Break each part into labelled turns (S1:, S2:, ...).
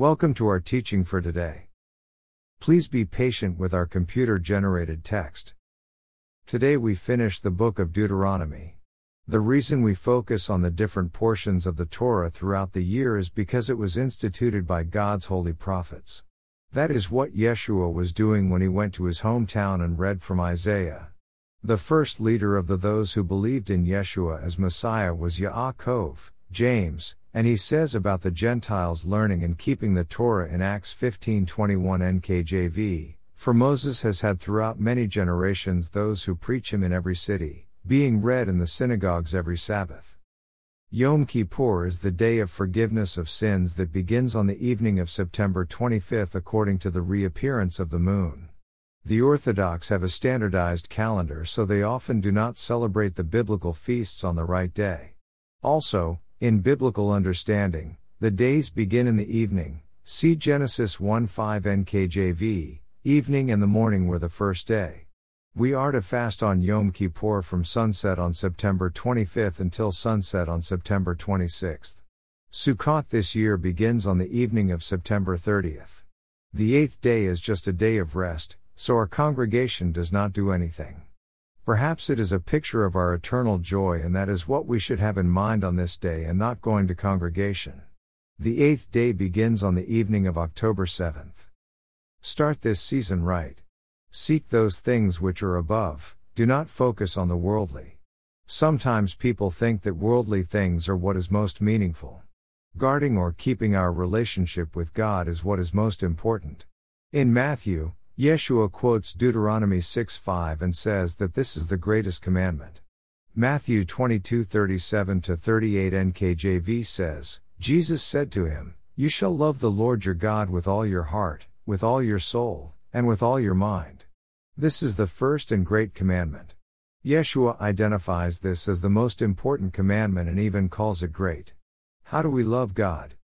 S1: Welcome to our teaching for today. Please be patient with our computer generated text. Today we finish the book of Deuteronomy. The reason we focus on the different portions of the Torah throughout the year is because it was instituted by God's holy prophets. That is what Yeshua was doing when he went to his hometown and read from Isaiah. The first leader of the those who believed in Yeshua as Messiah was Yaakov, James, and he says about the Gentiles learning and keeping the Torah in Acts 15:21 NKJV, for Moses has had throughout many generations those who preach him in every city, being read in the synagogues every Sabbath. Yom Kippur is the day of forgiveness of sins that begins on the evening of September 25 according to the reappearance of the moon. The Orthodox have a standardized calendar so they often do not celebrate the biblical feasts on the right day. Also, in biblical understanding, the days begin in the evening. See Genesis 1 5 NKJV, evening and the morning were the first day. We are to fast on Yom Kippur from sunset on September 25th until sunset on September 26th. Sukkot this year begins on the evening of September 30th. The eighth day is just a day of rest, so our congregation does not do anything. Perhaps it is a picture of our eternal joy, and that is what we should have in mind on this day and not going to congregation. The eighth day begins on the evening of October 7th. Start this season right. Seek those things which are above, do not focus on the worldly. Sometimes people think that worldly things are what is most meaningful. Guarding or keeping our relationship with God is what is most important. In Matthew, Yeshua quotes Deuteronomy 6:5 and says that this is the greatest commandment. Matthew 22:37 to 38 NKJV says, Jesus said to him, You shall love the Lord your God with all your heart, with all your soul, and with all your mind. This is the first and great commandment. Yeshua identifies this as the most important commandment and even calls it great. How do we love God?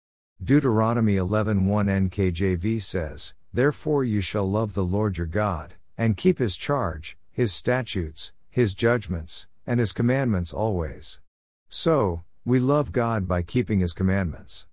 S1: Deuteronomy 11:1 NKJV says, Therefore you shall love the Lord your God, and keep his charge, his statutes, his judgments, and his commandments always. So, we love God by keeping his commandments.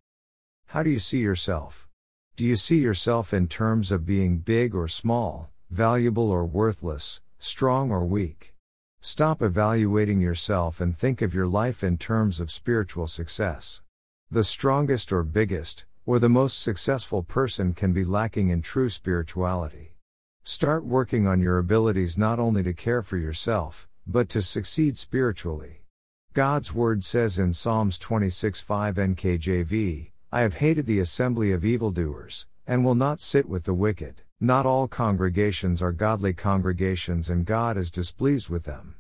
S1: How do you see yourself? Do you see yourself in terms of being big or small, valuable or worthless, strong or weak? Stop evaluating yourself and think of your life in terms of spiritual success. The strongest or biggest, or the most successful person can be lacking in true spirituality. Start working on your abilities not only to care for yourself, but to succeed spiritually. God's word says in Psalms 26 5 NKJV, I have hated the assembly of evildoers, and will not sit with the wicked. Not all congregations are godly congregations, and God is displeased with them.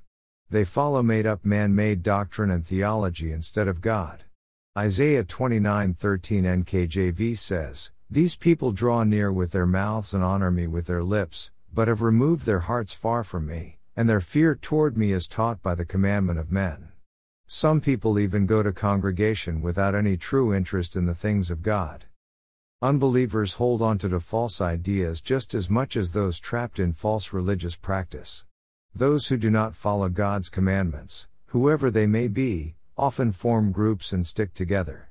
S1: They follow made up man made doctrine and theology instead of God. Isaiah 29:13 NKJV says, These people draw near with their mouths and honor me with their lips, but have removed their hearts far from me, and their fear toward me is taught by the commandment of men. Some people even go to congregation without any true interest in the things of God. Unbelievers hold on to, to false ideas just as much as those trapped in false religious practice. Those who do not follow God's commandments, whoever they may be, often form groups and stick together.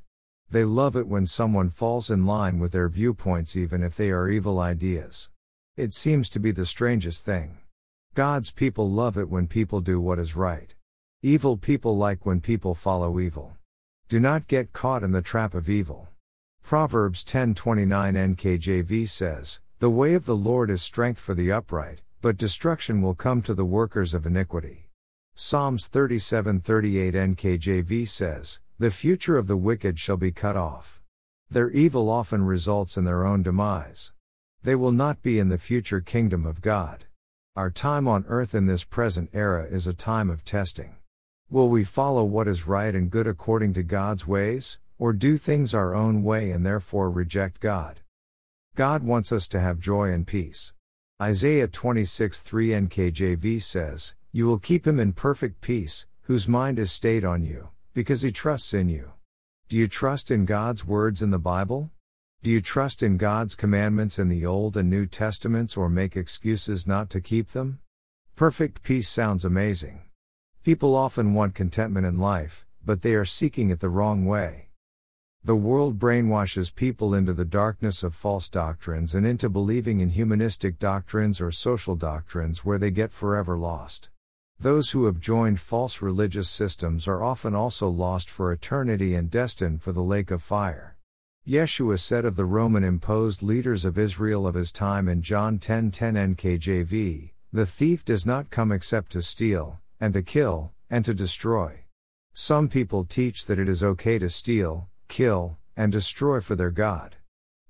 S1: They love it when someone falls in line with their viewpoints, even if they are evil ideas. It seems to be the strangest thing. God's people love it when people do what is right. Evil people like when people follow evil. Do not get caught in the trap of evil. Proverbs 10:29 NKJV says, "The way of the Lord is strength for the upright, but destruction will come to the workers of iniquity." Psalms 37:38 NKJV says, "The future of the wicked shall be cut off. Their evil often results in their own demise. They will not be in the future kingdom of God." Our time on earth in this present era is a time of testing. Will we follow what is right and good according to God's ways, or do things our own way and therefore reject God? God wants us to have joy and peace. Isaiah 26:3 NKJV says, you will keep him in perfect peace, whose mind is stayed on you, because he trusts in you. Do you trust in God's words in the Bible? Do you trust in God's commandments in the Old and New Testaments or make excuses not to keep them? Perfect peace sounds amazing. People often want contentment in life, but they are seeking it the wrong way. The world brainwashes people into the darkness of false doctrines and into believing in humanistic doctrines or social doctrines where they get forever lost. Those who have joined false religious systems are often also lost for eternity and destined for the lake of fire. Yeshua said of the Roman imposed leaders of Israel of his time in John 10:10 NKJV, "The thief does not come except to steal and to kill and to destroy." Some people teach that it is okay to steal, kill, and destroy for their God.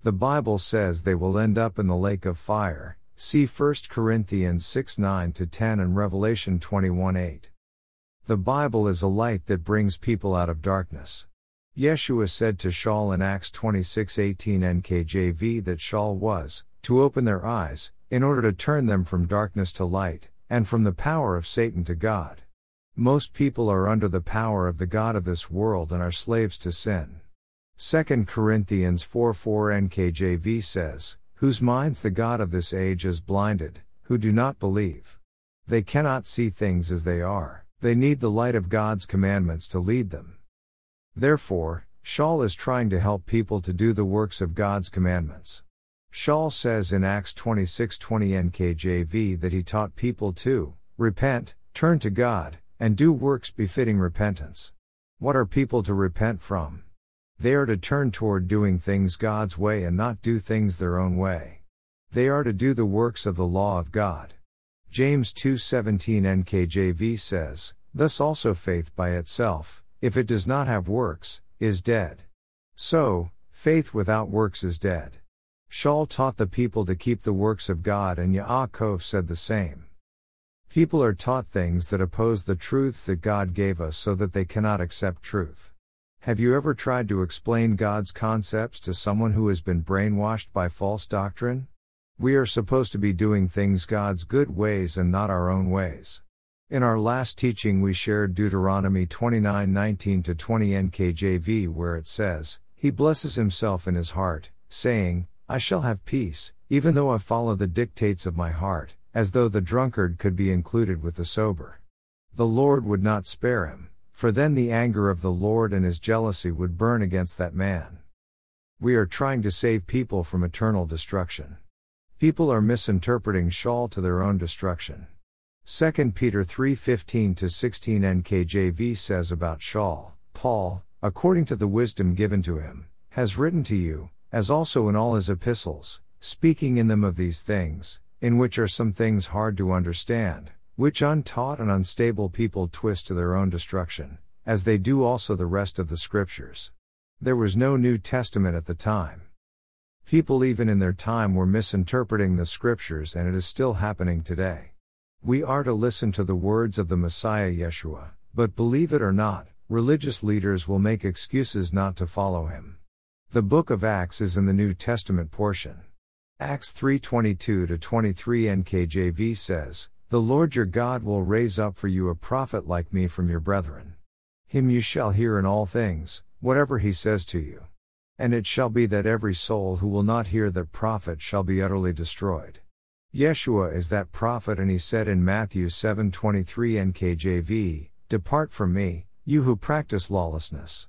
S1: The Bible says they will end up in the lake of fire. See 1 Corinthians 6 9 10 and Revelation 21 8. The Bible is a light that brings people out of darkness. Yeshua said to Shaul in Acts 26:18 NKJV that Shaul was to open their eyes in order to turn them from darkness to light and from the power of Satan to God. Most people are under the power of the god of this world and are slaves to sin. 2 Corinthians 4:4 NKJV says, "Whose minds the god of this age has blinded, who do not believe. They cannot see things as they are. They need the light of God's commandments to lead them." Therefore, Shaul is trying to help people to do the works of God's commandments. Shaul says in Acts 26:20 NKJV that he taught people to repent, turn to God, and do works befitting repentance. What are people to repent from? They are to turn toward doing things God's way and not do things their own way. They are to do the works of the law of God. James 2:17 NKJV says, "Thus also faith by itself, if it does not have works, is dead. So, faith without works is dead. Shaul taught the people to keep the works of God, and Yaakov said the same. People are taught things that oppose the truths that God gave us so that they cannot accept truth. Have you ever tried to explain God's concepts to someone who has been brainwashed by false doctrine? We are supposed to be doing things God's good ways and not our own ways. In our last teaching, we shared Deuteronomy 29:19 to 20 NKJV, where it says, He blesses himself in his heart, saying, I shall have peace, even though I follow the dictates of my heart, as though the drunkard could be included with the sober. The Lord would not spare him, for then the anger of the Lord and his jealousy would burn against that man. We are trying to save people from eternal destruction. People are misinterpreting Shaul to their own destruction. 2 Peter 3:15 to 16 NKJV says about Shaul, Paul, according to the wisdom given to him, has written to you, as also in all his epistles, speaking in them of these things, in which are some things hard to understand, which untaught and unstable people twist to their own destruction, as they do also the rest of the scriptures. There was no New Testament at the time. People even in their time were misinterpreting the scriptures and it is still happening today. We are to listen to the words of the Messiah Yeshua, but believe it or not, religious leaders will make excuses not to follow him. The book of Acts is in the New Testament portion. Acts 3:22 to 23 NKJV says, "The Lord your God will raise up for you a prophet like me from your brethren. Him you shall hear in all things, whatever he says to you. And it shall be that every soul who will not hear that prophet shall be utterly destroyed." Yeshua is that prophet and he said in Matthew 7:23 NKJV, "Depart from me, you who practice lawlessness."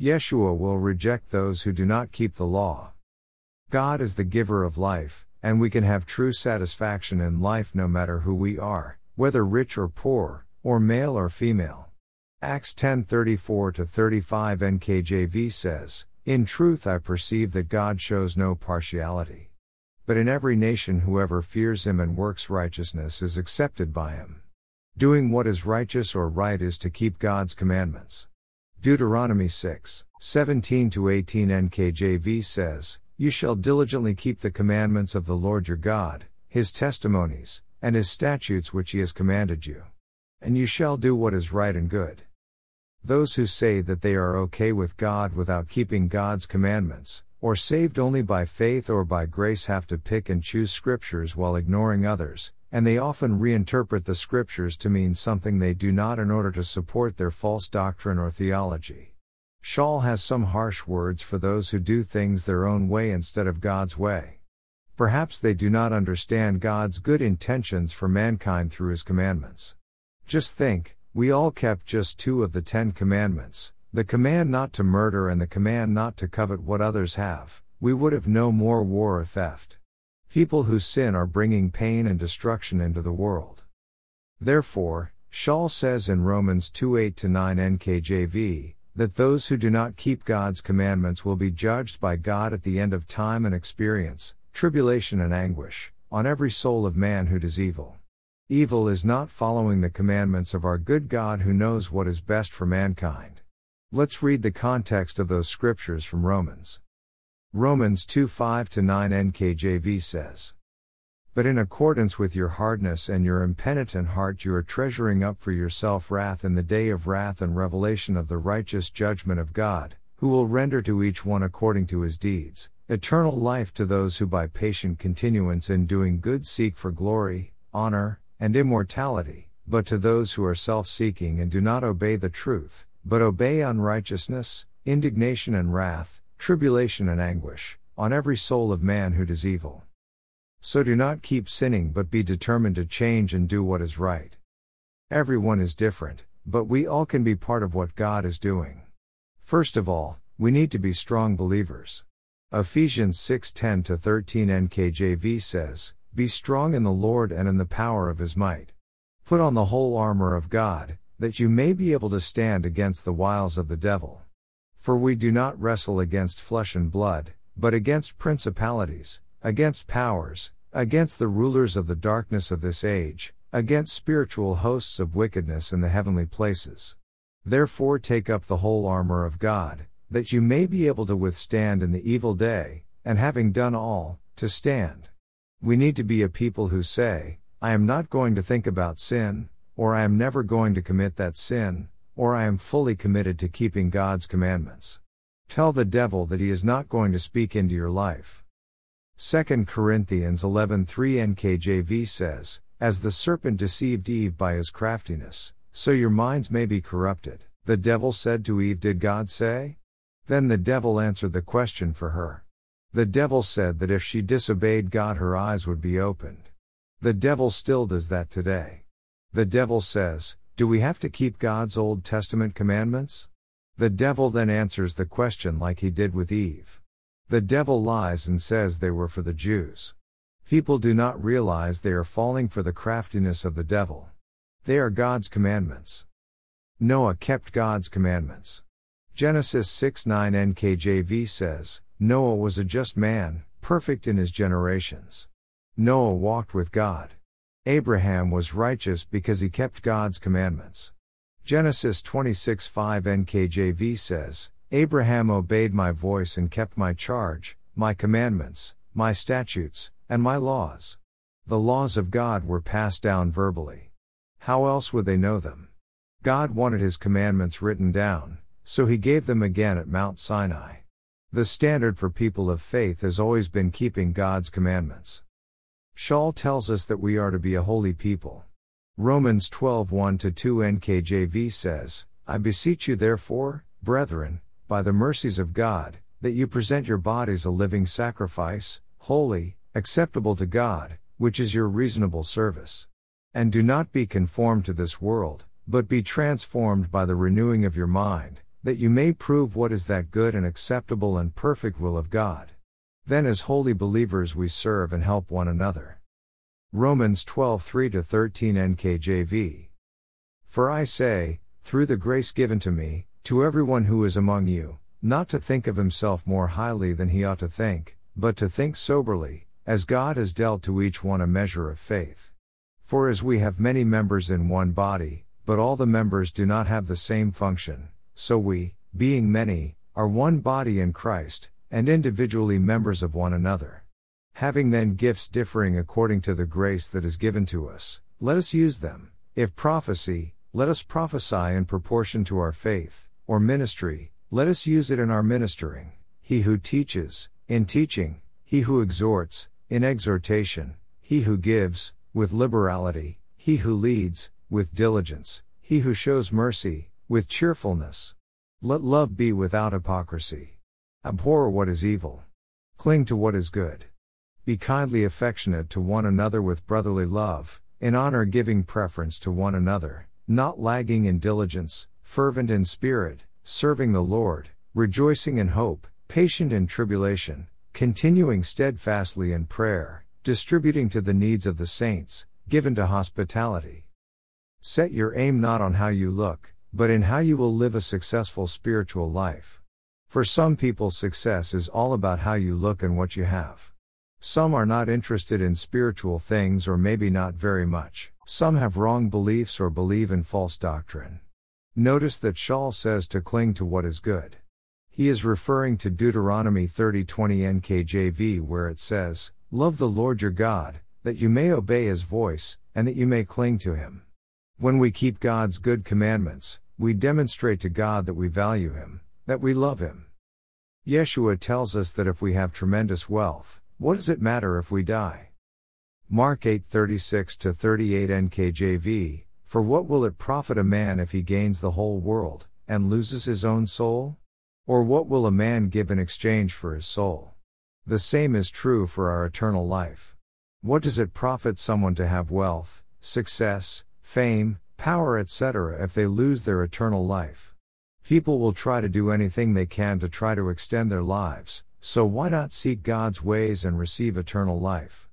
S1: Yeshua will reject those who do not keep the law. God is the giver of life, and we can have true satisfaction in life no matter who we are, whether rich or poor, or male or female. Acts 10:34 to 35 NKJV says, "In truth I perceive that God shows no partiality." But in every nation, whoever fears him and works righteousness is accepted by him. Doing what is righteous or right is to keep God's commandments. Deuteronomy 6, 17 to 18 NKJV says, You shall diligently keep the commandments of the Lord your God, his testimonies, and his statutes which he has commanded you. And you shall do what is right and good. Those who say that they are okay with God without keeping God's commandments, or saved only by faith or by grace have to pick and choose scriptures while ignoring others, and they often reinterpret the scriptures to mean something they do not in order to support their false doctrine or theology. Shaul has some harsh words for those who do things their own way instead of God's way. Perhaps they do not understand God's good intentions for mankind through His commandments. Just think, we all kept just two of the Ten Commandments, The command not to murder and the command not to covet what others have, we would have no more war or theft. People who sin are bringing pain and destruction into the world. Therefore, Shaul says in Romans 2 8 9 NKJV, that those who do not keep God's commandments will be judged by God at the end of time and experience, tribulation and anguish, on every soul of man who does evil. Evil is not following the commandments of our good God who knows what is best for mankind. Let's read the context of those scriptures from Romans. Romans 2 5 9 NKJV says, but in accordance with your hardness and your impenitent heart, you are treasuring up for yourself wrath in the day of wrath and revelation of the righteous judgment of God, who will render to each one according to his deeds, eternal life to those who by patient continuance in doing good seek for glory, honor, and immortality, but to those who are self seeking and do not obey the truth, but obey unrighteousness, indignation and wrath, tribulation and anguish, on every soul of man who does evil. So do not keep sinning but be determined to change and do what is right. Everyone is different, but we all can be part of what God is doing. First of all, we need to be strong believers. Ephesians 6:10 to 13 NKJV says, "Be strong in the Lord and in the power of his might. Put on the whole armor of God, that you may be able to stand against the wiles of the devil. For we do not wrestle against flesh and blood, but against principalities, against powers, against the rulers of the darkness of this age, against spiritual hosts of wickedness in the heavenly places. Therefore take up the whole armor of God, that you may be able to withstand in the evil day, and having done all, to stand. We need to be a people who say, I am not going to think about sin, or I am never going to commit that sin, or I am fully committed to keeping God's commandments. Tell the devil that he is not going to speak into your life. 2 Corinthians 11:3 NKJV says, As the serpent deceived Eve by his craftiness, so your minds may be corrupted. The devil said to Eve, Did God say? Then the devil answered the question for her. The devil said that if she disobeyed God, her eyes would be opened. The devil still does that today. The devil says, Do we have to keep God's Old Testament commandments? The devil then answers the question like he did with Eve. The devil lies and says they were for the Jews. People do not realize they are falling for the craftiness of the devil. They are God's commandments. Noah kept God's commandments. Genesis 6 9 NKJV says, Noah was a just man, perfect in his generations. Noah walked with God. Abraham was righteous because he kept God's commandments. Genesis 26 5 NKJV says, Abraham obeyed my voice and kept my charge, my commandments, my statutes, and my laws. The laws of God were passed down verbally. How else would they know them? God wanted his commandments written down, so he gave them again at Mount Sinai. The standard for people of faith has always been keeping God's commandments. Shaul tells us that we are to be a holy people. Romans 12 1 2 NKJV says, I beseech you therefore, brethren, by the mercies of God, that you present your bodies a living sacrifice, holy, acceptable to God, which is your reasonable service. And do not be conformed to this world, but be transformed by the renewing of your mind, that you may prove what is that good and acceptable and perfect will of God. Then, as holy believers, we serve and help one another. Romans 12 3 13 NKJV. For I say, through the grace given to me, to everyone who is among you, not to think of himself more highly than he ought to think, but to think soberly, as God has dealt to each one a measure of faith. For as we have many members in one body, but all the members do not have the same function, so we, being many, are one body in Christ, and individually members of one another. Having then gifts differing according to the grace that is given to us, let us use them. If prophecy, let us prophesy in proportion to our faith or ministry, let us use it in our ministering. He who teaches, in teaching, he who exhorts, in exhortation, he who gives, with liberality, he who leads, with diligence, he who shows mercy, with cheerfulness. Let love be without hypocrisy. Abhor what is evil. Cling to what is good. Be kindly affectionate to one another with brotherly love, in honor giving preference to one another, not lagging in diligence, fervent in spirit, serving the Lord, rejoicing in hope, patient in tribulation, continuing steadfastly in prayer, distributing to the needs of the saints, given to hospitality. Set your aim not on how you look, but in how you will live a successful spiritual life. For some people, success is all about how you look and what you have. Some are not interested in spiritual things or maybe not very much. Some have wrong beliefs or believe in false doctrine. Notice that Shaul says to cling to what is good. He is referring to Deuteronomy 30:20 NKJV where it says, "Love the Lord your God, that you may obey his voice, and that you may cling to him." When we keep God's good commandments, we demonstrate to God that we value him, that we love him. Yeshua tells us that if we have tremendous wealth, what does it matter if we die? Mark 8:36 to 38 NKJV For what will it profit a man if he gains the whole world and loses his own soul? Or what will a man give in exchange for his soul? The same is true for our eternal life. What does it profit someone to have wealth, success, fame, power, etc. if they lose their eternal life? People will try to do anything they can to try to extend their lives, so why not seek God's ways and receive eternal life?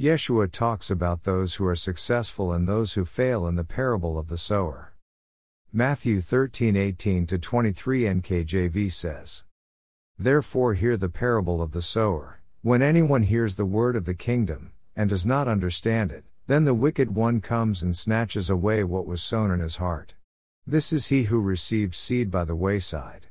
S1: Yeshua talks about those who are successful and those who fail in the parable of the sower. Matthew 13:18 to 23 NKJV says, Therefore hear the parable of the sower. When anyone hears the word of the kingdom and does not understand it, then the wicked one comes and snatches away what was sown in his heart. This is he who received seed by the wayside.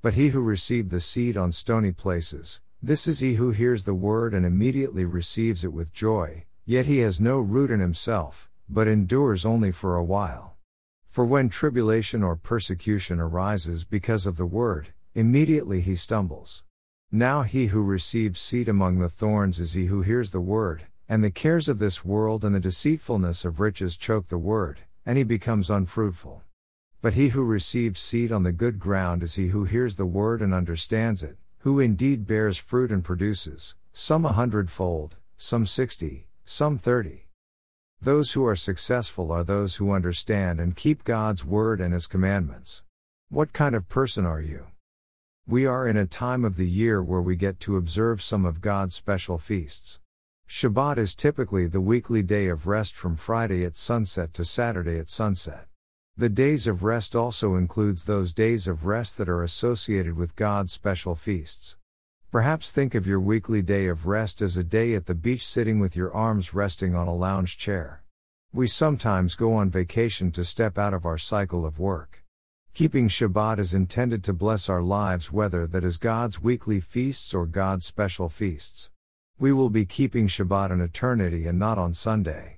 S1: But he who received the seed on stony places, this is he who hears the word and immediately receives it with joy, yet he has no root in himself, but endures only for a while. For when tribulation or persecution arises because of the word, immediately he stumbles. Now he who receives seed among the thorns is he who hears the word, and the cares of this world and the deceitfulness of riches choke the word, and he becomes unfruitful. But he who receives seed on the good ground is he who hears the word and understands it, who indeed bears fruit and produces, some a hundredfold, some sixty, some thirty. Those who are successful are those who understand and keep God's word and his commandments. What kind of person are you? We are in a time of the year where we get to observe some of God's special feasts. Shabbat is typically the weekly day of rest from Friday at sunset to Saturday at sunset. The days of rest also includes those days of rest that are associated with God's special feasts. Perhaps think of your weekly day of rest as a day at the beach sitting with your arms resting on a lounge chair. We sometimes go on vacation to step out of our cycle of work. Keeping Shabbat is intended to bless our lives whether that is God's weekly feasts or God's special feasts. We will be keeping Shabbat in eternity and not on Sunday.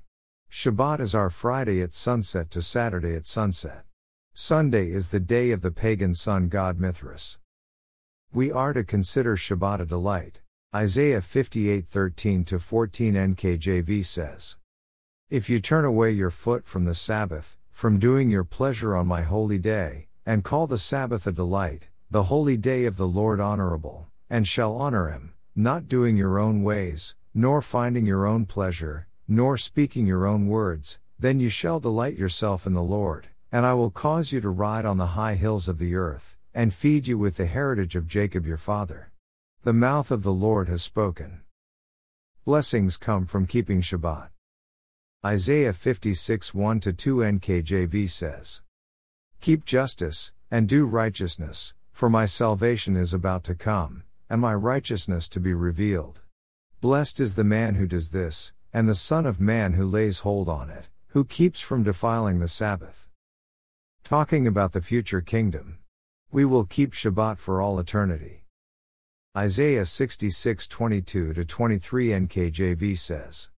S1: Shabbat is our Friday at sunset to Saturday at sunset. Sunday is the day of the pagan sun god Mithras. We are to consider Shabbat a delight. Isaiah 58:13 to 14 NKJV says, If you turn away your foot from the Sabbath, from doing your pleasure on my holy day, and call the Sabbath a delight, the holy day of the Lord honorable, and shall honor him, not doing your own ways, nor finding your own pleasure, nor speaking your own words, then you shall delight yourself in the Lord, and I will cause you to ride on the high hills of the earth, and feed you with the heritage of Jacob your father. The mouth of the Lord has spoken. Blessings come from keeping Shabbat. Isaiah 56 1 2 NKJV says, Keep justice, and do righteousness, for my salvation is about to come, and my righteousness to be revealed. Blessed is the man who does this, and the Son of Man who lays hold on it, who keeps from defiling the Sabbath. Talking about the future kingdom. We will keep Shabbat for all eternity. Isaiah 66 22 23 NKJV says,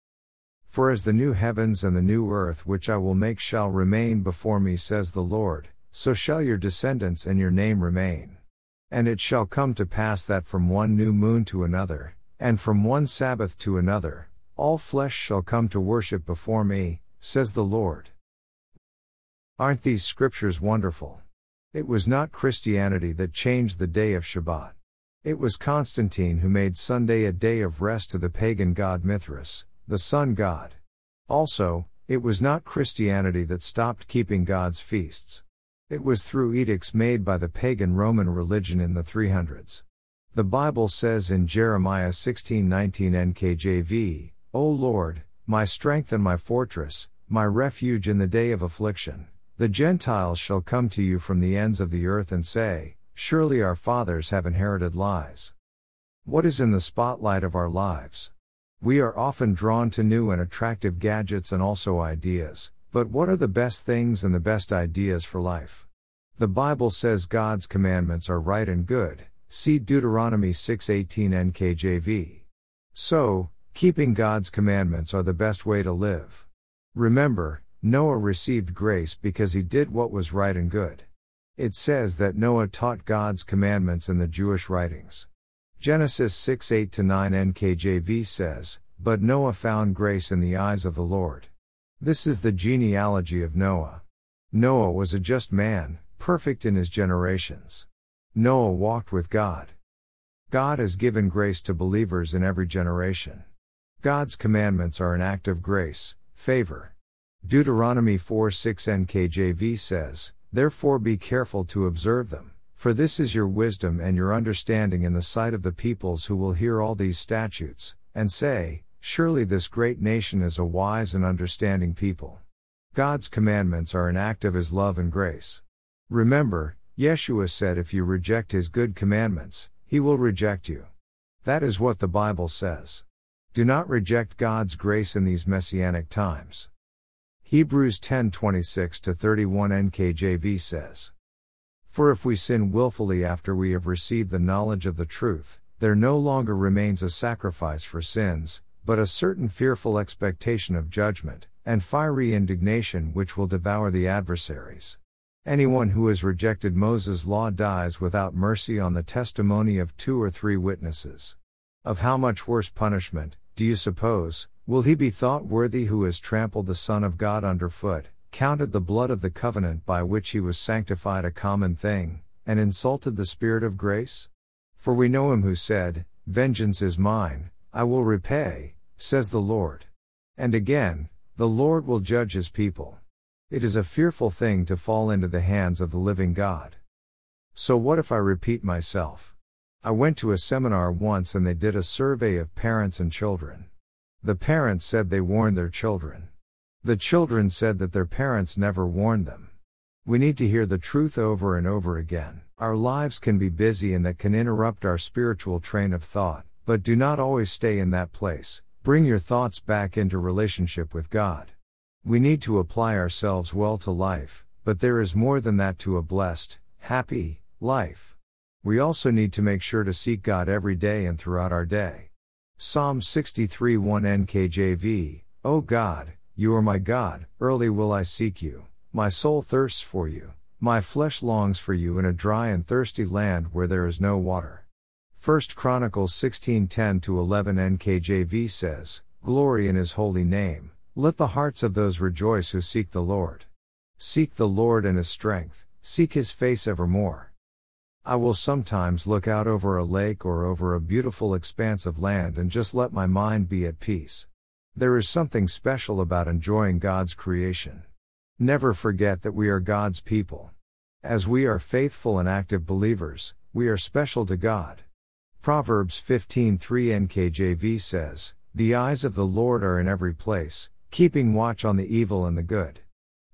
S1: For as the new heavens and the new earth which I will make shall remain before me, says the Lord, so shall your descendants and your name remain. And it shall come to pass that from one new moon to another, and from one Sabbath to another, all flesh shall come to worship before me, says the Lord. Aren't these scriptures wonderful? It was not Christianity that changed the day of Shabbat. It was Constantine who made Sunday a day of rest to the pagan god Mithras, the sun god. Also, it was not Christianity that stopped keeping God's feasts. It was through edicts made by the pagan Roman religion in the 300s. The Bible says in Jeremiah 16:19 NKJV, "O Lord, my strength and my fortress, my refuge in the day of affliction, the Gentiles shall come to you from the ends of the earth and say, Surely our fathers have inherited lies. What is in the spotlight of our lives? We are often drawn to new and attractive gadgets and also ideas, but what are the best things and the best ideas for life? The Bible says God's commandments are right and good. See Deuteronomy 6:18 NKJV. So, keeping God's commandments are the best way to live. Remember, Noah received grace because he did what was right and good. It says that Noah taught God's commandments in the Jewish writings. Genesis 6 8 9 NKJV says, But Noah found grace in the eyes of the Lord. This is the genealogy of Noah. Noah was a just man, perfect in his generations. Noah walked with God. God has given grace to believers in every generation. God's commandments are an act of grace, favor. Deuteronomy 4 6 NKJV says, Therefore be careful to observe them, for this is your wisdom and your understanding in the sight of the peoples who will hear all these statutes, and say, Surely this great nation is a wise and understanding people. God's commandments are an act of His love and grace. Remember, Yeshua said if you reject his good commandments, he will reject you. That is what the Bible says. Do not reject God's grace in these messianic times. Hebrews 10:26 to 31 NKJV says, For if we sin willfully after we have received the knowledge of the truth, there no longer remains a sacrifice for sins, but a certain fearful expectation of judgment, and fiery indignation which will devour the adversaries. Anyone who has rejected Moses' law dies without mercy on the testimony of two or three witnesses. Of how much worse punishment, do you suppose, will he be thought worthy who has trampled the Son of God underfoot, counted the blood of the covenant by which he was sanctified a common thing, and insulted the Spirit of grace? For we know him who said, Vengeance is mine, I will repay, says the Lord. And again, the Lord will judge his people. It is a fearful thing to fall into the hands of the living God. So what if I repeat myself? I went to a seminar once and they did a survey of parents and children. The parents said they warned their children. The children said that their parents never warned them. We need to hear the truth over and over again. Our lives can be busy and that can interrupt our spiritual train of thought, but do not always stay in that place. Bring your thoughts back into relationship with God. We need to apply ourselves well to life, but there is more than that to a blessed, happy life. We also need to make sure to seek God every day and throughout our day. Psalm 63 1 NKJV O God, you are my God, early will I seek you. My soul thirsts for you, my flesh longs for you in a dry and thirsty land where there is no water. 1 Chronicles 16:10 11 NKJV says, Glory in his holy name. Let the hearts of those rejoice who seek the Lord. Seek the Lord and his strength, seek his face evermore. I will sometimes look out over a lake or over a beautiful expanse of land and just let my mind be at peace. There is something special about enjoying God's creation. Never forget that we are God's people. As we are faithful and active believers, we are special to God. Proverbs 15:3 NKJV says, "The eyes of the Lord are in every place, keeping watch on the evil and the good.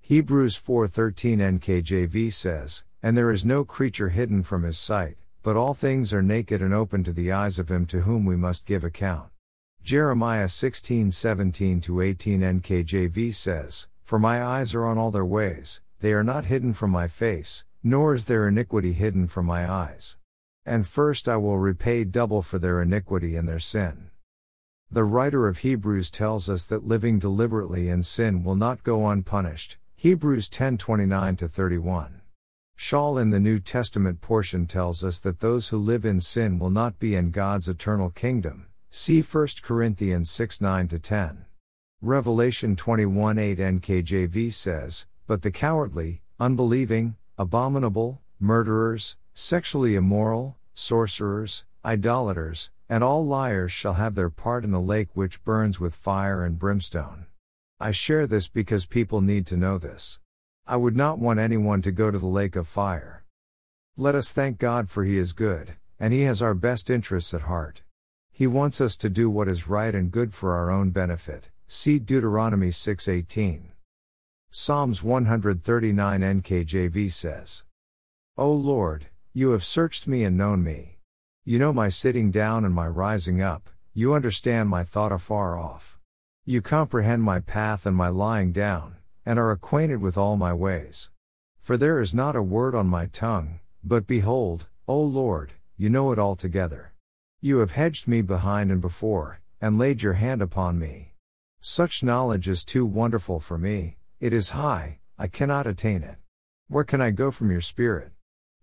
S1: Hebrews 4:13 NKJV says, "And there is no creature hidden from his sight, but all things are naked and open to the eyes of him to whom we must give account." Jeremiah 16:17 to 18 NKJV says, "For my eyes are on all their ways, they are not hidden from my face, nor is their iniquity hidden from my eyes. And first I will repay double for their iniquity and their sin." The writer of Hebrews tells us that living deliberately in sin will not go unpunished. Hebrews 10:29 31. Shaul in the New Testament portion tells us that those who live in sin will not be in God's eternal kingdom. See 1 Corinthians 6 9 10. Revelation 21 8 NKJV says, But the cowardly, unbelieving, abominable, murderers, sexually immoral, sorcerers, idolaters, and all liars shall have their part in the lake which burns with fire and brimstone. I share this because people need to know this. I would not want anyone to go to the lake of fire. Let us thank God for He is good, and He has our best interests at heart. He wants us to do what is right and good for our own benefit. See Deuteronomy 6:18. Psalms 139 NKJV says, O Lord, you have searched me and known me. You know my sitting down and my rising up, you understand my thought afar off. You comprehend my path and my lying down and are acquainted with all my ways. For there is not a word on my tongue, but behold, O Lord, you know it altogether. You have hedged me behind and before, and laid your hand upon me. Such knowledge is too wonderful for me, it is high, I cannot attain it. Where can I go from your spirit?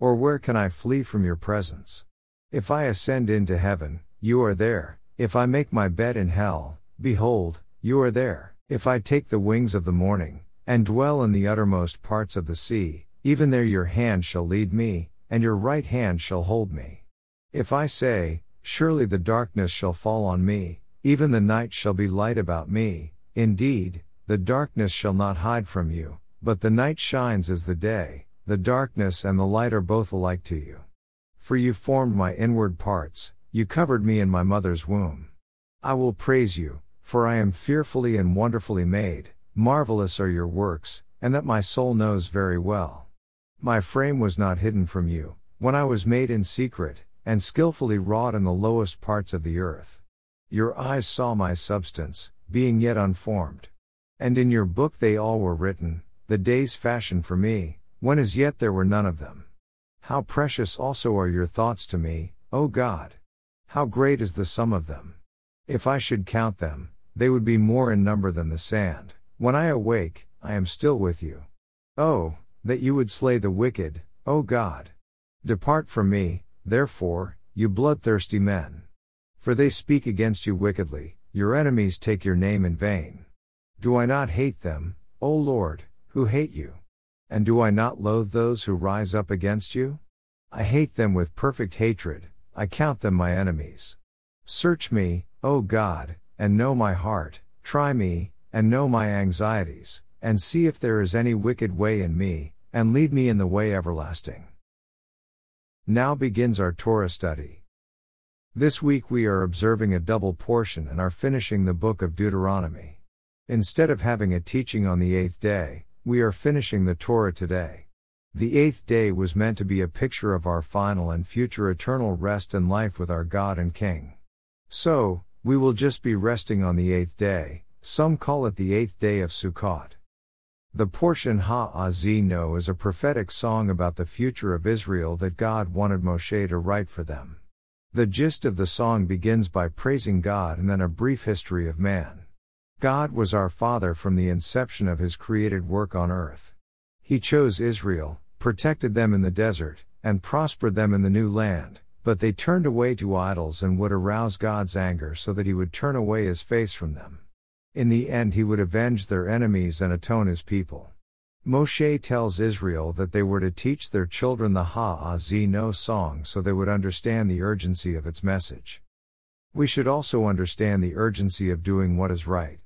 S1: Or where can I flee from your presence? If I ascend into heaven, you are there, if I make my bed in hell, behold, you are there, if I take the wings of the morning, and dwell in the uttermost parts of the sea, even there your hand shall lead me, and your right hand shall hold me. If I say, Surely the darkness shall fall on me, even the night shall be light about me, indeed, the darkness shall not hide from you, but the night shines as the day, the darkness and the light are both alike to you. For you formed my inward parts, you covered me in my mother's womb. I will praise you, for I am fearfully and wonderfully made. Marvelous are your works, and that my soul knows very well. My frame was not hidden from you, when I was made in secret, and skillfully wrought in the lowest parts of the earth. Your eyes saw my substance, being yet unformed. And in your book they all were written, the days fashioned for me, when as yet there were none of them. How precious also are your thoughts to me, O God! How great is the sum of them! If I should count them, they would be more in number than the sand. When I awake, I am still with you. Oh, that you would slay the wicked, O God. Depart from me, therefore, you bloodthirsty men. For they speak against you wickedly, your enemies take your name in vain. Do I not hate them, O Lord, who hate you? And do I not loathe those who rise up against you? I hate them with perfect hatred, I count them my enemies. Search me, O God, and know my heart, try me, and know my anxieties, and see if there is any wicked way in me, and lead me in the way everlasting. Now begins our Torah study. This week we are observing a double portion and are finishing the book of Deuteronomy. Instead of having a teaching on the eighth day, we are finishing the Torah today. The eighth day was meant to be a picture of our final and future eternal rest and life with our God and King. So, we will just be resting on the eighth day, some call it the eighth day of Sukkot. The portion Ha'azinu is a prophetic song about the future of Israel that God wanted Moshe to write for them. The gist of the song begins by praising God and then a brief history of man. God was our Father from the inception of His created work on earth. He chose Israel, protected them in the desert, and prospered them in the new land, but they turned away to idols and would arouse God's anger so that He would turn away His face from them. In the end, he would avenge their enemies and atone his people. Moshe tells Israel that they were to teach their children the Ha'azinu song so they would understand the urgency of its message. We should also understand the urgency of doing what is right.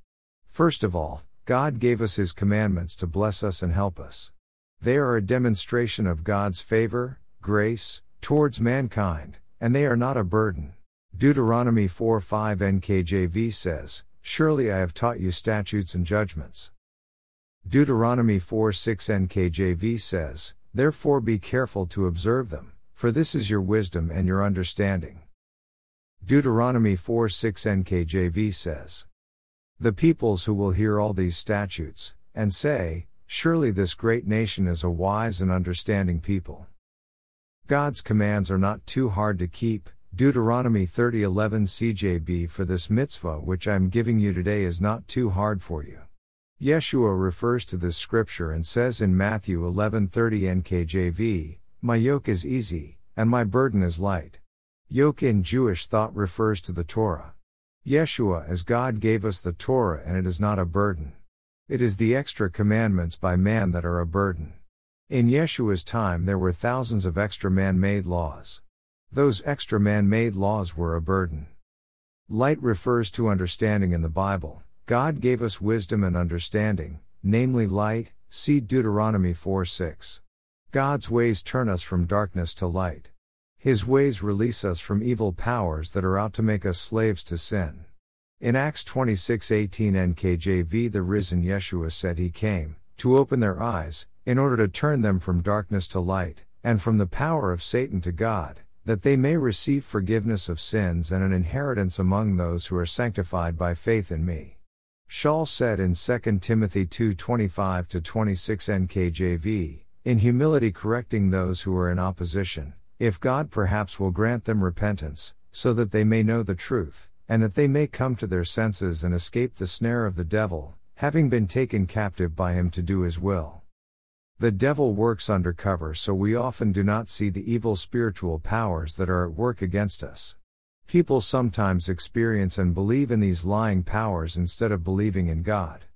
S1: First of all, God gave us His commandments to bless us and help us. They are a demonstration of God's favor, grace, towards mankind, and they are not a burden. Deuteronomy 4 5 NKJV says, Surely I have taught you statutes and judgments. Deuteronomy 4 6 NKJV says, Therefore be careful to observe them, for this is your wisdom and your understanding. Deuteronomy 4 6 NKJV says, The peoples who will hear all these statutes, and say, Surely this great nation is a wise and understanding people. God's commands are not too hard to keep, Deuteronomy 30:11 CJB for this mitzvah which I am giving you today is not too hard for you. Yeshua refers to this scripture and says in Matthew 11:30 NKJV, "My yoke is easy and my burden is light." Yoke in Jewish thought refers to the Torah. Yeshua as God gave us the Torah and it is not a burden. It is the extra commandments by man that are a burden. In Yeshua's time there were thousands of extra man-made laws. Those extra man made laws were a burden. Light refers to understanding in the Bible. God gave us wisdom and understanding, namely light, see Deuteronomy 4 6. God's ways turn us from darkness to light. His ways release us from evil powers that are out to make us slaves to sin. In Acts 26:18 NKJV the risen Yeshua said he came to open their eyes in order to turn them from darkness to light and from the power of Satan to God that they may receive forgiveness of sins and an inheritance among those who are sanctified by faith in me. Shaul said in 2 Timothy 2:25 to 26 NKJV in humility correcting those who are in opposition, if God perhaps will grant them repentance, so that they may know the truth, and that they may come to their senses and escape the snare of the devil, having been taken captive by him to do his will. The devil works undercover, so we often do not see the evil spiritual powers that are at work against us. People sometimes experience and believe in these lying powers instead of believing in God.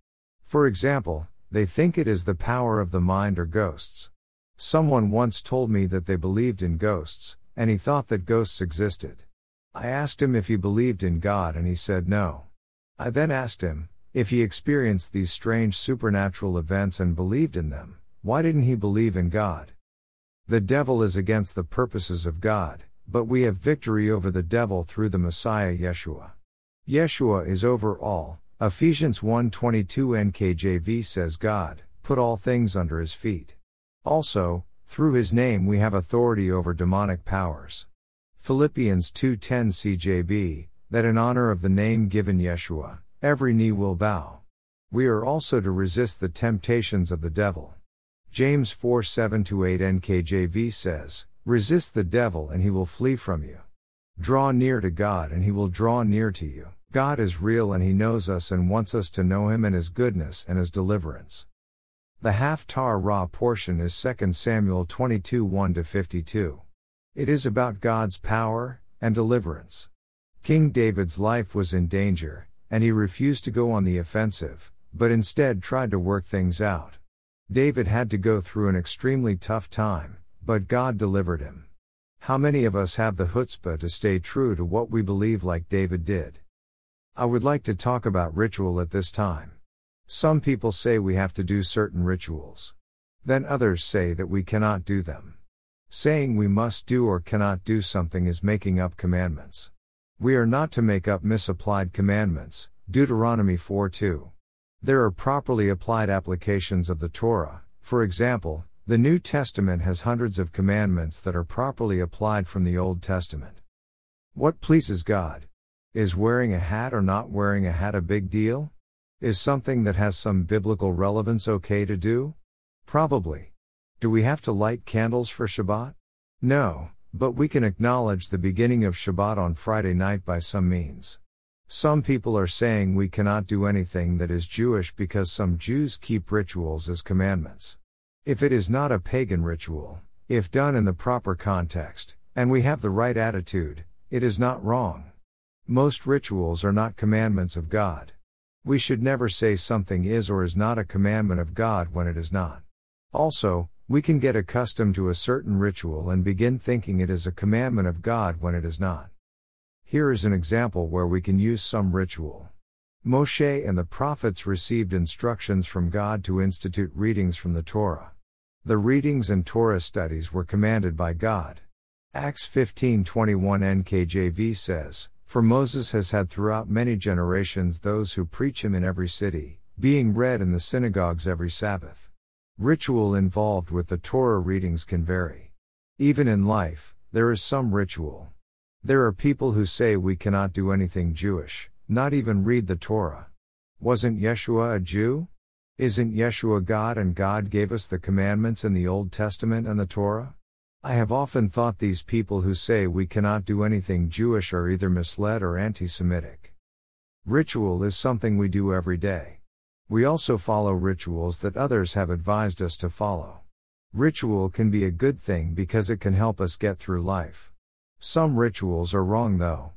S1: For example, they think it is the power of the mind or ghosts. Someone once told me that they believed in ghosts, and he thought that ghosts existed. I asked him if he believed in God and he said no. I then asked him, if he experienced these strange supernatural events and believed in them, why didn't he believe in God? The devil is against the purposes of God, but we have victory over the devil through the Messiah Yeshua. Yeshua is over all, Ephesians 1:22 NKJV says God put all things under his feet. Also, through his name we have authority over demonic powers. Philippians 2:10 CJB that in honor of the name given Yeshua every knee will bow. We are also to resist the temptations of the devil. James 4 7 8 NKJV says, Resist the devil and he will flee from you. Draw near to God and he will draw near to you. God is real and He knows us and wants us to know Him and His goodness and His deliverance. The Haftarah portion is 2 Samuel 22 1 52. It is about God's power and deliverance. King David's life was in danger, and he refused to go on the offensive, but instead tried to work things out. David had to go through an extremely tough time, but God delivered him. How many of us have the chutzpah to stay true to what we believe like David did? I would like to talk about ritual at this time. Some people say we have to do certain rituals. Then others say that we cannot do them. Saying we must do or cannot do something is making up commandments. We are not to make up misapplied commandments, Deuteronomy 4 2. There are properly applied applications of the Torah, for example, the New Testament has hundreds of commandments that are properly applied from the Old Testament. What pleases God? Is wearing a hat or not wearing a hat a big deal? Is something that has some biblical relevance okay to do? Probably. Do we have to light candles for Shabbat? No, but we can acknowledge the beginning of Shabbat on Friday night by some means. Some people are saying we cannot do anything that is Jewish because some Jews keep rituals as commandments. If it is not a pagan ritual, if done in the proper context, and we have the right attitude, it is not wrong. Most rituals are not commandments of God. We should never say something is or is not a commandment of God when it is not. Also, we can get accustomed to a certain ritual and begin thinking it is a commandment of God when it is not. Here is an example where we can use some ritual. Moshe and the prophets received instructions from God to institute readings from the Torah. The readings and Torah studies were commanded by God. Acts 15:21 NKJV says, for Moses has had throughout many generations those who preach him in every city, being read in the synagogues every Sabbath. Ritual involved with the Torah readings can vary. Even in life, there is some ritual. There are people who say we cannot do anything Jewish, not even read the Torah. Wasn't Yeshua a Jew? Isn't Yeshua God and God gave us the commandments in the Old Testament and the Torah? I have often thought these people who say we cannot do anything Jewish are either misled or anti Semitic. Ritual is something we do every day. We also follow rituals that others have advised us to follow. Ritual can be a good thing because it can help us get through life. Some rituals are wrong though.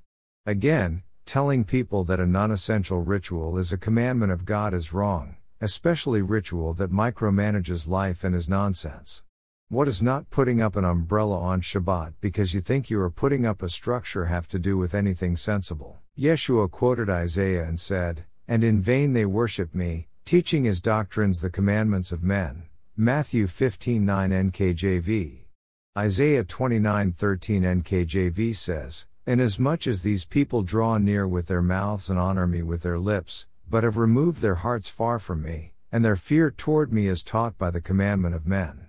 S1: Again, telling people that a non essential ritual is a commandment of God is wrong, especially ritual that micromanages life and is nonsense. What does not putting up an umbrella on Shabbat because you think you are putting up a structure have to do with anything sensible? Yeshua quoted Isaiah and said, And in vain they worship me, Teaching his doctrines the commandments of men. Matthew 15:9 NKJV. Isaiah 29:13 NKJV says, Inasmuch as these people draw near with their mouths and honor me with their lips, but have removed their hearts far from me, and their fear toward me is taught by the commandment of men.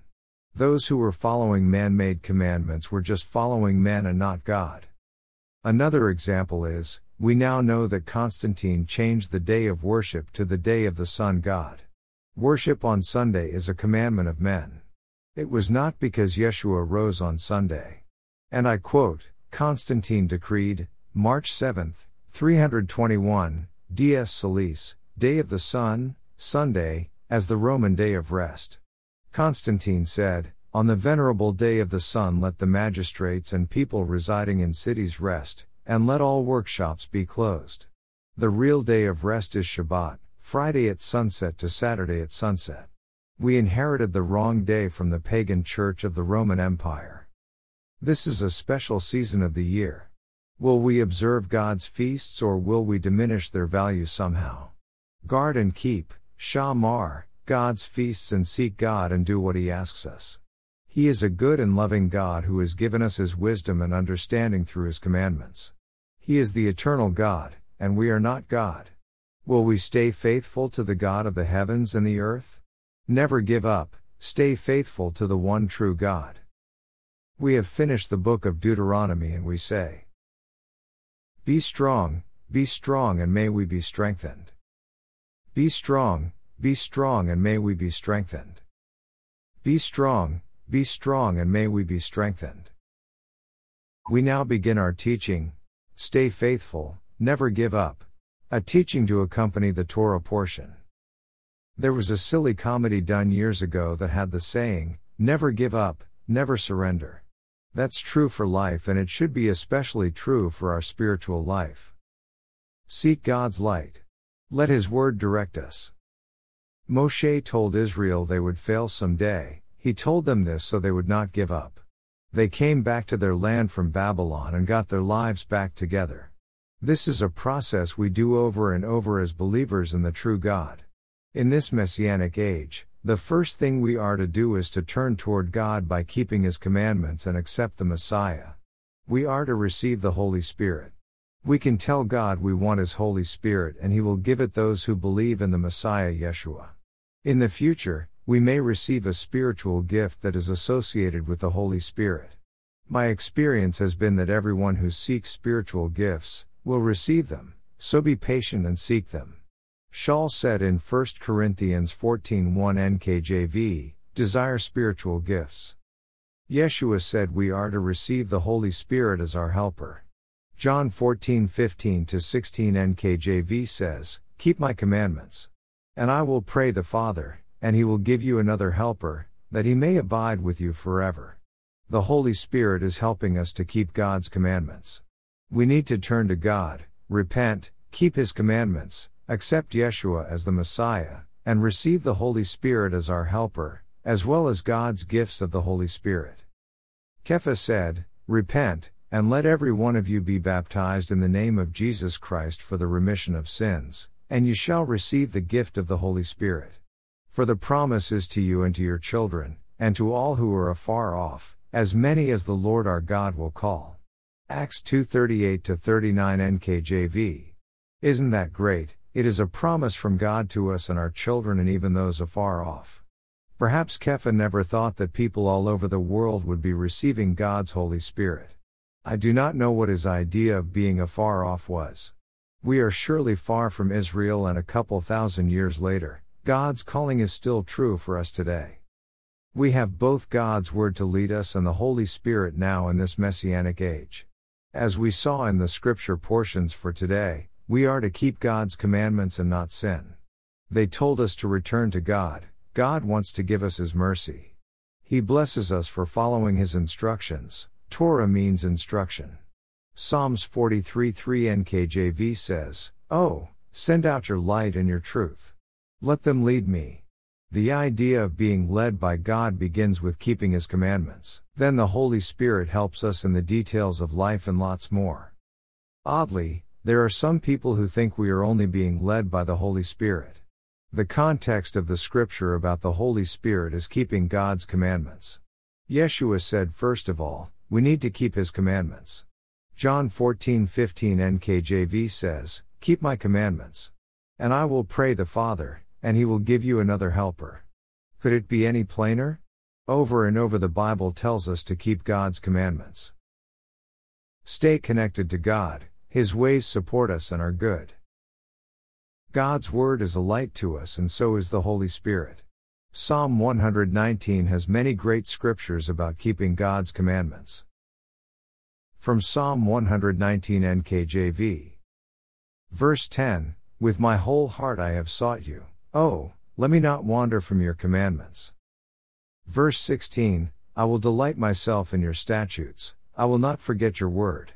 S1: Those who were following man made commandments were just following men and not God. Another example is, we now know that Constantine changed the day of worship to the day of the sun god. Worship on Sunday is a commandment of men. It was not because Yeshua rose on Sunday. And I quote, Constantine decreed, March 7, 321, Dies Solis, Day of the Sun, Sunday, as the Roman day of rest. Constantine said, On the venerable day of the sun let the magistrates and people residing in cities rest, and let all workshops be closed. The real day of rest is Shabbat, Friday at sunset to Saturday at sunset. We inherited the wrong day from the pagan church of the Roman Empire. This is a special season of the year. Will we observe God's feasts or will we diminish their value somehow? Guard and keep, Shamar, God's feasts and seek God and do what He asks us. He is a good and loving God who has given us His wisdom and understanding through His commandments. He is the eternal God, and we are not God. Will we stay faithful to the God of the heavens and the earth? Never give up, stay faithful to the one true God. We have finished the book of Deuteronomy and we say, Be strong, be strong, and may we be strengthened. Be strong, be strong, and may we be strengthened. Be strong, be strong, and may we be strengthened. We now begin our teaching, Stay faithful, never give up. A teaching to accompany the Torah portion. There was a silly comedy done years ago that had the saying, never give up, never surrender. That's true for life and it should be especially true for our spiritual life. Seek God's light. Let His word direct us. Moshe told Israel they would fail someday, he told them this so they would not give up. They came back to their land from Babylon and got their lives back together. This is a process we do over and over as believers in the true God. In this messianic age, the first thing we are to do is to turn toward God by keeping His commandments and accept the Messiah. We are to receive the Holy Spirit. We can tell God we want His Holy Spirit and He will give it those who believe in the Messiah Yeshua. In the future, we may receive a spiritual gift that is associated with the Holy Spirit. My experience has been that everyone who seeks spiritual gifts will receive them, so be patient and seek them. Shaul said in 1 Corinthians 14:1 NKJV, desire spiritual gifts. Yeshua said we are to receive the Holy Spirit as our helper. John 14:15 to 16 NKJV says, "Keep my commandments, and I will pray the Father, and he will give you another helper, that he may abide with you forever. The Holy Spirit is helping us to keep God's commandments. We need to turn to God, repent, keep his commandments, accept Yeshua as the Messiah, and receive the Holy Spirit as our helper, as well as God's gifts of the Holy Spirit. Kepha said, Repent, and let every one of you be baptized in the name of Jesus Christ for the remission of sins, and you shall receive the gift of the Holy Spirit. For the promise is to you and to your children, and to all who are afar off, as many as the Lord our God will call. Acts 2:38 to 39 NKJV. Isn't that great? It is a promise from God to us and our children and even those afar off. Perhaps Kepha never thought that people all over the world would be receiving God's Holy Spirit. I do not know what his idea of being afar off was. We are surely far from Israel and a couple thousand years later. God's calling is still true for us today. We have both God's Word to lead us and the Holy Spirit now in this Messianic age. As we saw in the scripture portions for today, we are to keep God's commandments and not sin. They told us to return to God, God wants to give us His mercy. He blesses us for following His instructions. Torah means instruction. Psalms 43 3 NKJV says, Oh, send out your light and your truth. Let them lead me. The idea of being led by God begins with keeping His commandments. Then the Holy Spirit helps us in the details of life and lots more. Oddly, there are some people who think we are only being led by the Holy Spirit. The context of the scripture about the Holy Spirit is keeping God's commandments. Yeshua said, first of all, we need to keep his commandments. John 14:15 NKJV says, "Keep my commandments, and I will pray the Father, and he will give you another helper." Could it be any plainer? Over and over the Bible tells us to keep God's commandments. Stay connected to God, his ways support us and are good. God's word is a light to us and so is the Holy Spirit. Psalm 119 has many great scriptures about keeping God's commandments. From Psalm 119 NKJV. Verse 10 With my whole heart I have sought you. Oh, let me not wander from your commandments. Verse 16 I will delight myself in your statutes, I will not forget your word.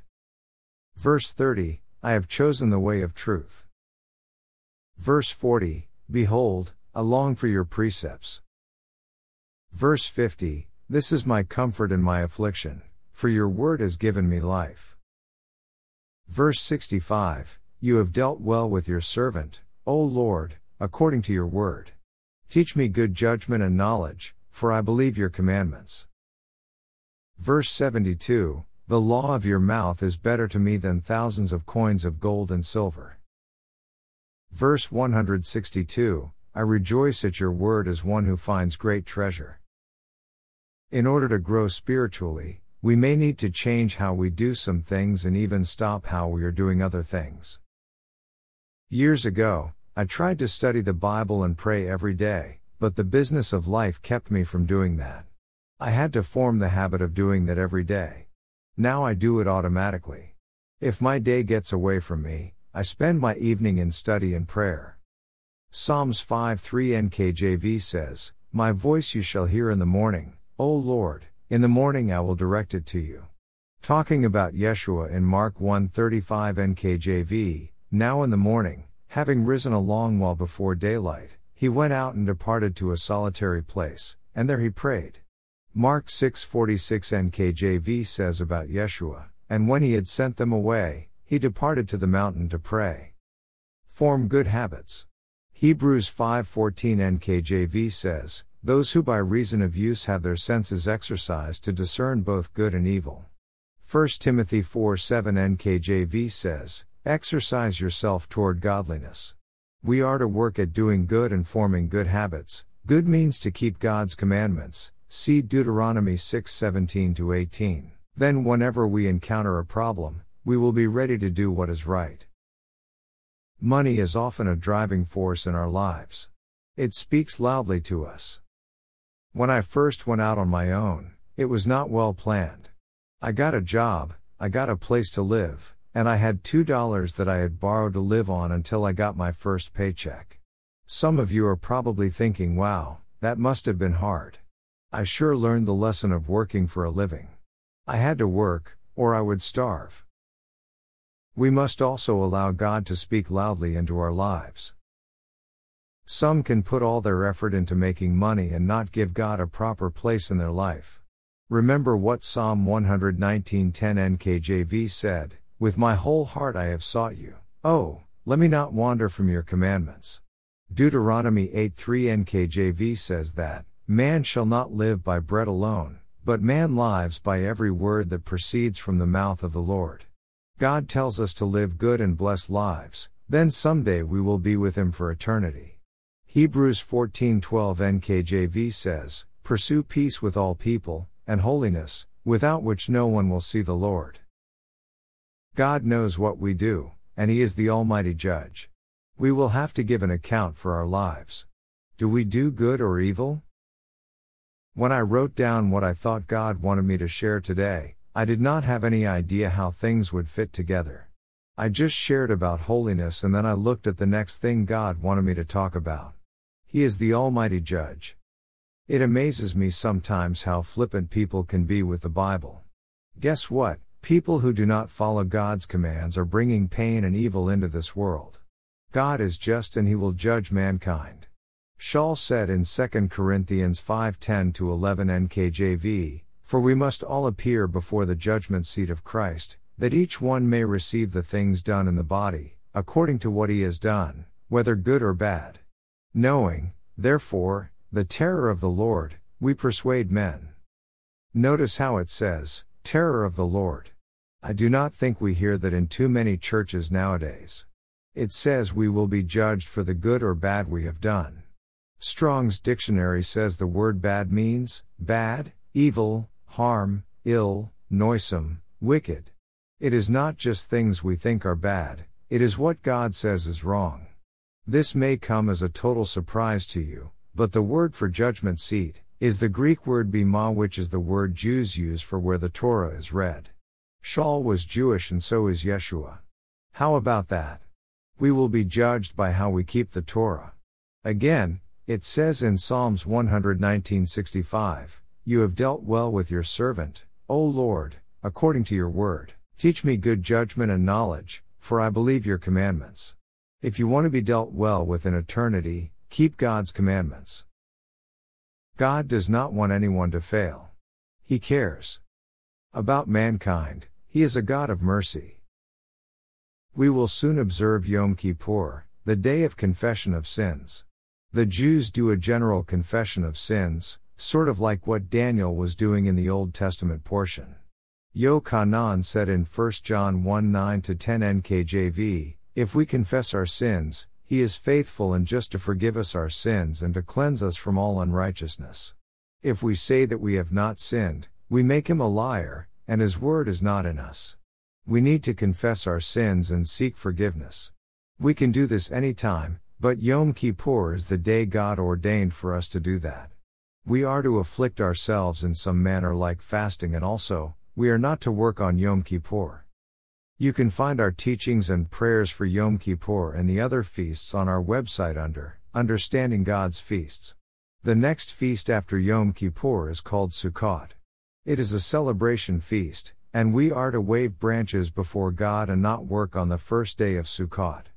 S1: Verse 30 I have chosen the way of truth. Verse 40 Behold, I long for your precepts. Verse 50 This is my comfort in my affliction, for your word has given me life. Verse 65 You have dealt well with your servant, O Lord, according to your word. Teach me good judgment and knowledge, for I believe your commandments. Verse 72 The law of your mouth is better to me than thousands of coins of gold and silver. Verse 162 I rejoice at your word as one who finds great treasure. In order to grow spiritually, we may need to change how we do some things and even stop how we are doing other things. Years ago, I tried to study the Bible and pray every day, but the business of life kept me from doing that. I had to form the habit of doing that every day. Now I do it automatically. If my day gets away from me, I spend my evening in study and prayer. Psalms 5:3 NKJV says, My voice you shall hear in the morning, O Lord, in the morning I will direct it to you. Talking about Yeshua in Mark 1:35 NKJV, now in the morning, having risen a long while before daylight, he went out and departed to a solitary place, and there he prayed. Mark 6:46 NKJV says about Yeshua, and when he had sent them away, he departed to the mountain to pray. Form good habits. Hebrews 5:14 NKJV says, "Those who by reason of use have their senses exercised to discern both good and evil." 1 Timothy 4:7 NKJV says, "Exercise yourself toward godliness." We are to work at doing good and forming good habits. Good means to keep God's commandments. See Deuteronomy 6:17 to 18. Then whenever we encounter a problem, we will be ready to do what is right. Money is often a driving force in our lives. It speaks loudly to us. When I first went out on my own, it was not well planned. I got a job, I got a place to live, and I had $2 that I had borrowed to live on until I got my first paycheck. Some of you are probably thinking, wow, that must have been hard. I sure learned the lesson of working for a living. I had to work, or I would starve. We must also allow God to speak loudly into our lives. Some can put all their effort into making money and not give God a proper place in their life. Remember what Psalm 119:10 NKJV said, "With my whole heart I have sought you. Oh, let me not wander from your commandments." Deuteronomy 8:3 NKJV says that, "Man shall not live by bread alone, but man lives by every word that proceeds from the mouth of the Lord." God tells us to live good and blessed lives, then someday we will be with Him for eternity. Hebrews 14:12 NKJV says, "Pursue peace with all people, and holiness, without which no one will see the Lord." God knows what we do, and He is the Almighty Judge. We will have to give an account for our lives. Do we do good or evil? When I wrote down what I thought God wanted me to share today, I did not have any idea how things would fit together. I just shared about holiness and then I looked at the next thing God wanted me to talk about. He is the Almighty Judge. It amazes me sometimes how flippant people can be with the Bible. Guess what? People who do not follow God's commands are bringing pain and evil into this world. God is just and he will judge mankind. Shaul said in 2 Corinthians 5:10 to 11 NKJV, for we must all appear before the judgment seat of Christ, that each one may receive the things done in the body, according to what he has done, whether good or bad. Knowing, therefore, the terror of the Lord, we persuade men. Notice how it says, terror of the Lord. I do not think we hear that in too many churches nowadays. It says we will be judged for the good or bad we have done. Strong's dictionary says the word bad means bad, evil, harm, ill, noisome, wicked. It is not just things we think are bad, it is what God says is wrong. This may come as a total surprise to you, but the word for judgment seat is the Greek word bema, which is the word Jews use for where the Torah is read. Shaul was Jewish and so is Yeshua. How about that? We will be judged by how we keep the Torah. Again, it says in Psalms 119:65, You have dealt well with your servant, O Lord, according to your word. Teach me good judgment and knowledge, for I believe your commandments. If you want to be dealt well with in eternity, keep God's commandments. God does not want anyone to fail. He cares. About mankind, He is a God of mercy. We will soon observe Yom Kippur, the day of confession of sins. The Jews do a general confession of sins, sort of like what Daniel was doing in the Old Testament portion. Yochanan said in 1 John 1 9 10 NKJV, If we confess our sins, he is faithful and just to forgive us our sins and to cleanse us from all unrighteousness. If we say that we have not sinned, we make him a liar, and his word is not in us. We need to confess our sins and seek forgiveness. We can do this anytime, but Yom Kippur is the day God ordained for us to do that. We are to afflict ourselves in some manner like fasting and also, we are not to work on Yom Kippur. You can find our teachings and prayers for Yom Kippur and the other feasts on our website under Understanding God's Feasts. The next feast after Yom Kippur is called Sukkot. It is a celebration feast, and we are to wave branches before God and not work on the first day of Sukkot.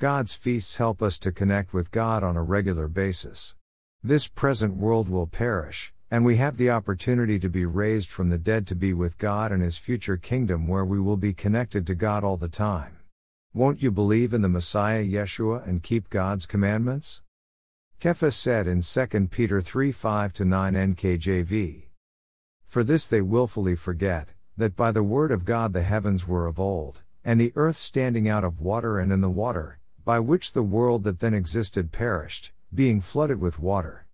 S1: God's feasts help us to connect with God on a regular basis. This present world will perish, and we have the opportunity to be raised from the dead to be with God in His future kingdom where we will be connected to God all the time. Won't you believe in the Messiah Yeshua and keep God's commandments? Kephas said in 2 Peter 3 5 9 NKJV. For this they wilfully forget, that by the word of God the heavens were of old, and the earth standing out of water and in the water, by which the world that then existed perished, being flooded with water.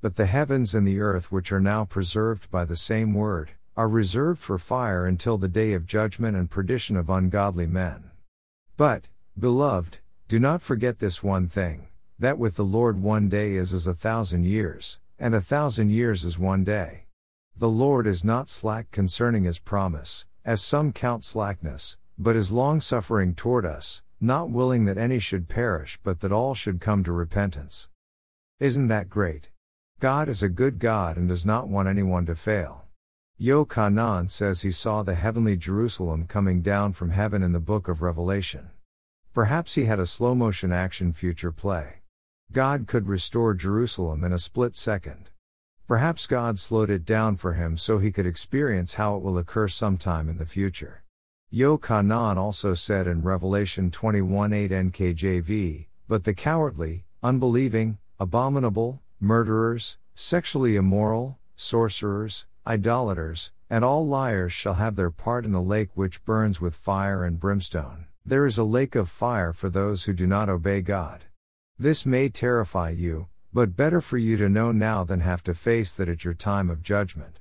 S1: But the heavens and the earth, which are now preserved by the same word, are reserved for fire until the day of judgment and perdition of ungodly men. But, beloved, do not forget this one thing that with the Lord one day is as a thousand years, and a thousand years is one day. The Lord is not slack concerning his promise, as some count slackness, but is longsuffering toward us, not willing that any should perish but that all should come to repentance. Isn't that great? God is a good God and does not want anyone to fail. Yochanan says he saw the heavenly Jerusalem coming down from heaven in the book of Revelation. Perhaps he had a slow motion action future play. God could restore Jerusalem in a split second. Perhaps God slowed it down for him so he could experience how it will occur sometime in the future. Yochanan also said in Revelation 21:8 NKJV, But the cowardly, unbelieving, abominable, murderers, sexually immoral, sorcerers, idolaters, and all liars shall have their part in the lake which burns with fire and brimstone. There is a lake of fire for those who do not obey God. This may terrify you, but better for you to know now than have to face that at your time of judgment.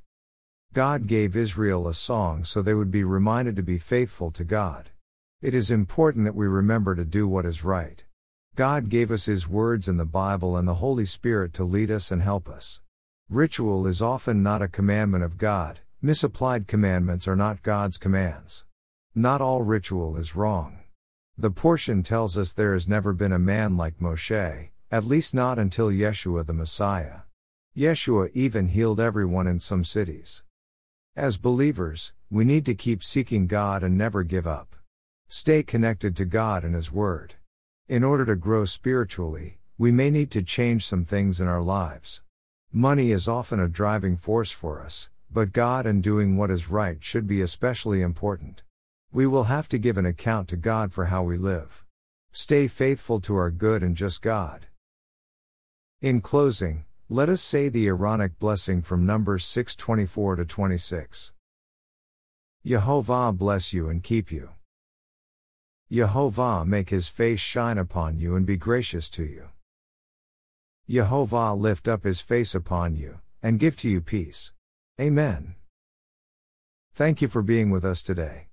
S1: God gave Israel a song so they would be reminded to be faithful to God. It is important that we remember to do what is right. God gave us His words in the Bible and the Holy Spirit to lead us and help us. Ritual is often not a commandment of God, misapplied commandments are not God's commands. Not all ritual is wrong. The portion tells us there has never been a man like Moshe, at least not until Yeshua the Messiah. Yeshua even healed everyone in some cities. As believers, we need to keep seeking God and never give up. Stay connected to God and His Word. In order to grow spiritually, we may need to change some things in our lives. Money is often a driving force for us, but God and doing what is right should be especially important. We will have to give an account to God for how we live. Stay faithful to our good and just God. In closing, let us say the Aaronic blessing from Numbers 6:24 to 26. Yehovah bless you and keep you. Yehovah make his face shine upon you and be gracious to you. Yehovah lift up his face upon you and give to you peace. Amen. Thank you for being with us today.